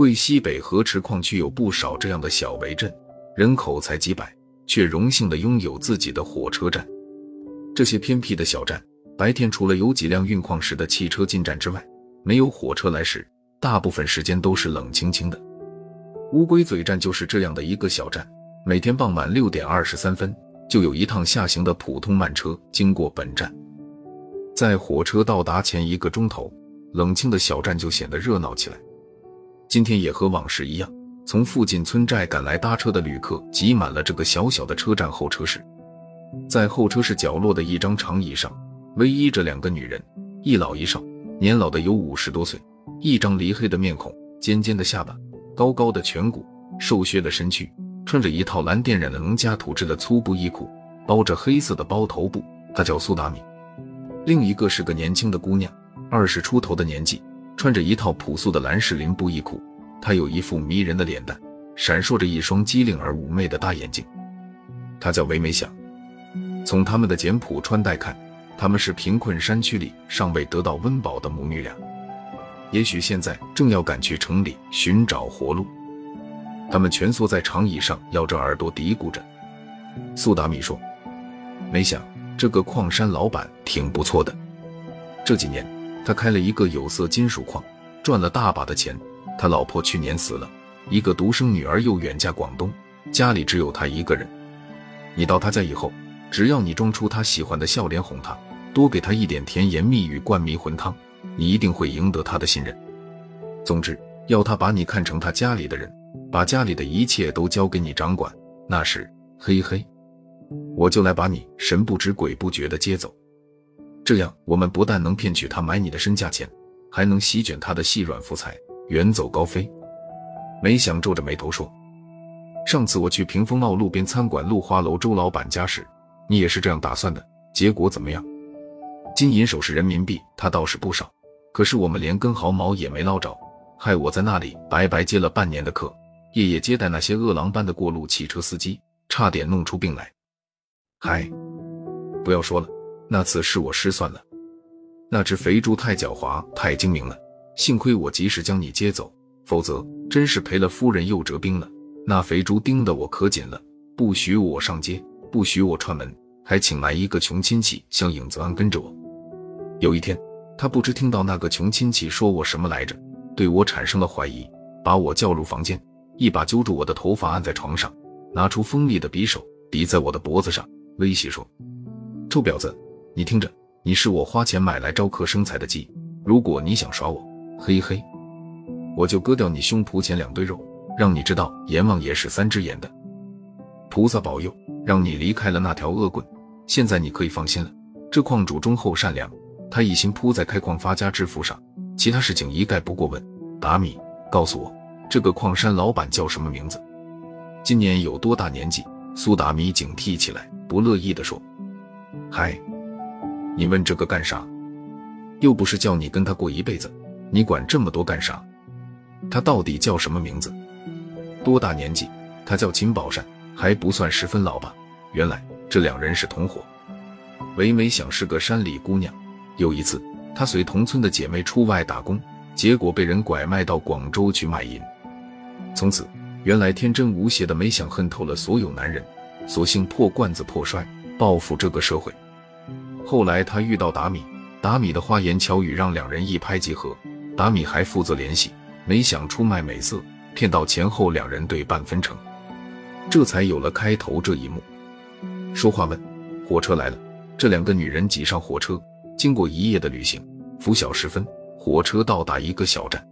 贵西北河池矿区有不少这样的小围镇，人口才几百，却荣幸的拥有自己的火车站。这些偏僻的小站，白天除了有几辆运矿时的汽车进站之外，没有火车来时，大部分时间都是冷清清的。乌龟嘴站就是这样的一个小站，每天傍晚六点二十三分，就有一趟下行的普通慢车经过本站。在火车到达前一个钟头，冷清的小站就显得热闹起来。今天也和往时一样，从附近村寨赶来搭车的旅客挤满了这个小小的车站候车室。在候车室角落的一张长椅上，偎依着两个女人，一老一少，年老的有五十多岁，一张黧黑的面孔，尖尖的下巴，高高的颧骨，瘦削的身躯，穿着一套蓝靛染的农家土制的粗布衣裤，包着黑色的包头布。她叫苏达米。另一个是个年轻的姑娘，二十出头的年纪，穿着一套朴素的蓝士林布衣裤。她有一副迷人的脸蛋，闪烁着一双机灵而妩媚的大眼睛。她叫韦美想。从他们的简朴穿戴看，他们是贫困山区里尚未得到温饱的母女俩，也许现在正要赶去城里寻找活路。他们蜷缩在长椅上，咬着耳朵嘀咕着。苏达米说：“没想这个矿山老板挺不错的，这几年他开了一个有色金属矿，赚了大把的钱。他老婆去年死了，一个独生女儿又远嫁广东，家里只有他一个人。你到他家以后。”只要你装出他喜欢的笑脸哄他，多给他一点甜言蜜语灌迷魂汤，你一定会赢得他的信任。总之，要他把你看成他家里的人，把家里的一切都交给你掌管。那时，嘿嘿，我就来把你神不知鬼不觉的接走。这样，我们不但能骗取他买你的身价钱，还能席卷他的细软福财，远走高飞。没想皱着眉头说：“上次我去屏风茂路边餐馆露花楼周老板家时。”你也是这样打算的，结果怎么样？金银首饰人民币他倒是不少，可是我们连根毫毛也没捞着，害我在那里白白接了半年的客，夜夜接待那些饿狼般的过路汽车司机，差点弄出病来。嗨，不要说了，那次是我失算了，那只肥猪太狡猾，太精明了，幸亏我及时将你接走，否则真是赔了夫人又折兵了。那肥猪盯得我可紧了，不许我上街。不许我串门，还请来一个穷亲戚像影子般跟着我。有一天，他不知听到那个穷亲戚说我什么来着，对我产生了怀疑，把我叫入房间，一把揪住我的头发按在床上，拿出锋利的匕首抵在我的脖子上，威胁说：“臭婊子，你听着，你是我花钱买来招客生财的鸡，如果你想耍我，嘿嘿，我就割掉你胸脯前两堆肉，让你知道阎王爷是三只眼的。菩萨保佑。”让你离开了那条恶棍，现在你可以放心了。这矿主忠厚善良，他一心扑在开矿发家致富上，其他事情一概不过问。达米，告诉我，这个矿山老板叫什么名字？今年有多大年纪？苏达米警惕起来，不乐意地说：“嗨，你问这个干啥？又不是叫你跟他过一辈子，你管这么多干啥？他到底叫什么名字？多大年纪？他叫秦宝善。”还不算十分老吧？原来这两人是同伙。唯美想是个山里姑娘。有一次，她随同村的姐妹出外打工，结果被人拐卖到广州去卖淫。从此，原来天真无邪的美想恨透了所有男人，索性破罐子破摔，报复这个社会。后来，他遇到达米，达米的花言巧语让两人一拍即合。达米还负责联系，没想出卖美色，骗到钱后，两人对半分成。这才有了开头这一幕。说话问，火车来了。这两个女人挤上火车，经过一夜的旅行，拂晓时分，火车到达一个小站。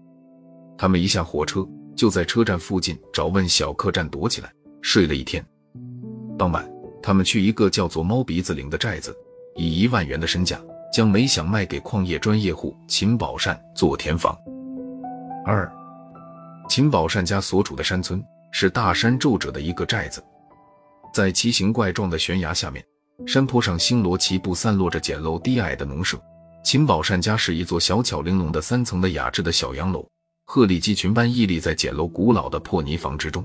他们一下火车，就在车站附近找问小客栈躲起来，睡了一天。当晚，他们去一个叫做猫鼻子岭的寨子，以一万元的身价将梅想卖给矿业专业户秦宝善做填房。二，秦宝善家所处的山村。是大山皱褶的一个寨子，在奇形怪状的悬崖下面，山坡上星罗棋布散落着简陋低矮的农舍。秦宝善家是一座小巧玲珑的三层的雅致的小洋楼，鹤立鸡群般屹立在简陋古老的破泥房之中。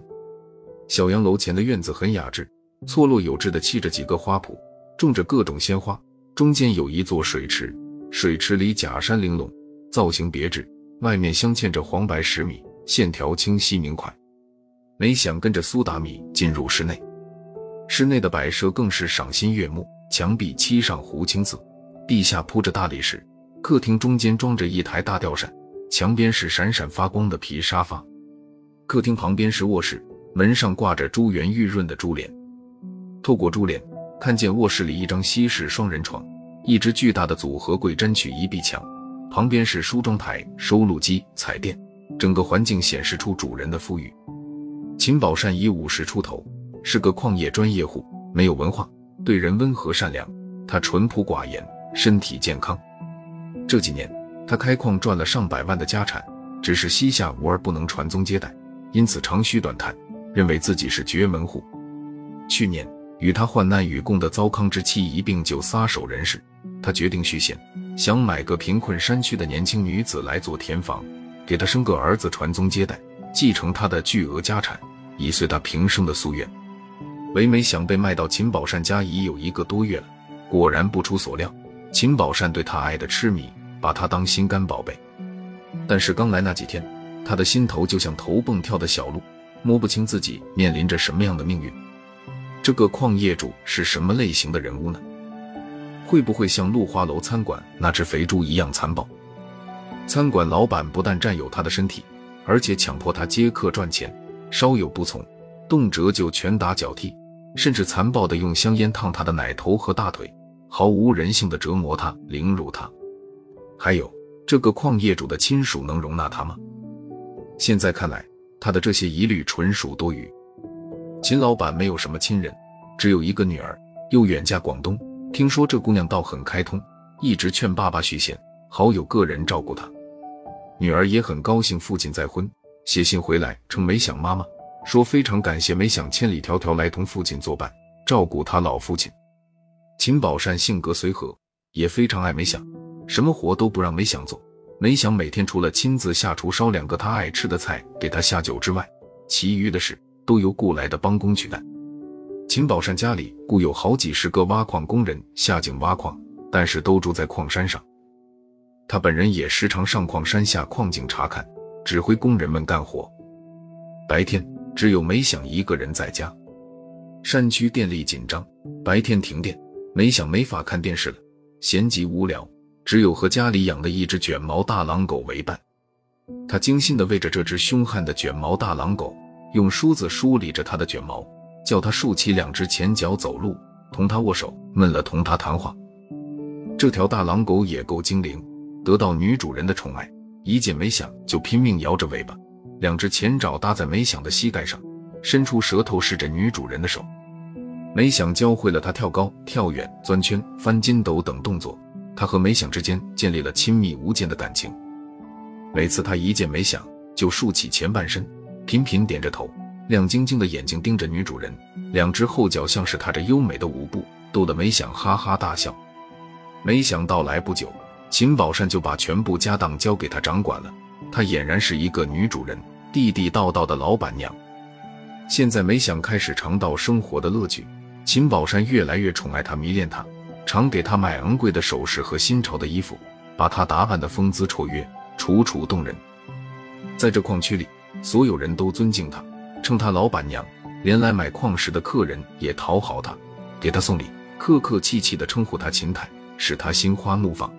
小洋楼前的院子很雅致，错落有致的砌着几个花圃，种着各种鲜花。中间有一座水池，水池里假山玲珑，造型别致，外面镶嵌着黄白石米，线条清晰明快。梅想跟着苏达米进入室内，室内的摆设更是赏心悦目，墙壁漆上胡青色，地下铺着大理石，客厅中间装着一台大吊扇，墙边是闪闪发光的皮沙发。客厅旁边是卧室，门上挂着珠圆玉润的珠帘，透过珠帘看见卧室里一张西式双人床，一只巨大的组合柜占据一壁墙，旁边是梳妆台、收录机、彩电，整个环境显示出主人的富裕。秦宝善已五十出头，是个矿业专业户，没有文化，对人温和善良。他淳朴寡言，身体健康。这几年，他开矿赚了上百万的家产，只是膝下无儿，不能传宗接代，因此长吁短叹，认为自己是绝门户。去年，与他患难与共的糟糠之妻一病就撒手人世，他决定续弦，想买个贫困山区的年轻女子来做田房，给他生个儿子传宗接代。继承他的巨额家产，以遂他平生的夙愿。唯美想被卖到秦宝善家已有一个多月了。果然不出所料，秦宝善对他爱的痴迷，把他当心肝宝贝。但是刚来那几天，他的心头就像头蹦跳的小鹿，摸不清自己面临着什么样的命运。这个矿业主是什么类型的人物呢？会不会像露花楼餐馆那只肥猪一样残暴？餐馆老板不但占有他的身体。而且强迫他接客赚钱，稍有不从，动辄就拳打脚踢，甚至残暴地用香烟烫他的奶头和大腿，毫无人性地折磨他、凌辱他。还有，这个矿业主的亲属能容纳他吗？现在看来，他的这些疑虑纯属多余。秦老板没有什么亲人，只有一个女儿，又远嫁广东。听说这姑娘倒很开通，一直劝爸爸续弦，好有个人照顾她。女儿也很高兴，父亲再婚，写信回来称没想妈妈，说非常感谢没想千里迢迢来同父亲作伴，照顾他老父亲。秦宝善性格随和，也非常爱没想，什么活都不让没想做。没想每天除了亲自下厨烧两个他爱吃的菜给他下酒之外，其余的事都由雇来的帮工取代。秦宝善家里雇有好几十个挖矿工人下井挖矿，但是都住在矿山上。他本人也时常上矿山下矿井查看，指挥工人们干活。白天只有梅想一个人在家。山区电力紧张，白天停电，梅想没法看电视了，闲极无聊，只有和家里养的一只卷毛大狼狗为伴。他精心地喂着这只凶悍的卷毛大狼狗，用梳子梳理着它的卷毛，叫它竖起两只前脚走路，同它握手，闷了同它谈话。这条大狼狗也够精灵。得到女主人的宠爱，一见梅想就拼命摇着尾巴，两只前爪搭在梅想的膝盖上，伸出舌头试着女主人的手。梅想教会了他跳高、跳远、钻圈、翻筋斗等动作，他和梅想之间建立了亲密无间的感情。每次他一见梅想，就竖起前半身，频频点着头，亮晶晶的眼睛盯着女主人，两只后脚像是踏着优美的舞步，逗得梅想哈哈大笑。没想到来不久。秦宝善就把全部家当交给他掌管了，她俨然是一个女主人，地地道道的老板娘。现在梅想开始尝到生活的乐趣，秦宝善越来越宠爱她，迷恋她，常给她买昂贵的首饰和新潮的衣服，把她打扮的风姿绰约、楚楚动人。在这矿区里，所有人都尊敬他，称他老板娘，连来买矿石的客人也讨好他，给他送礼，客客气气地称呼他秦太，使他心花怒放。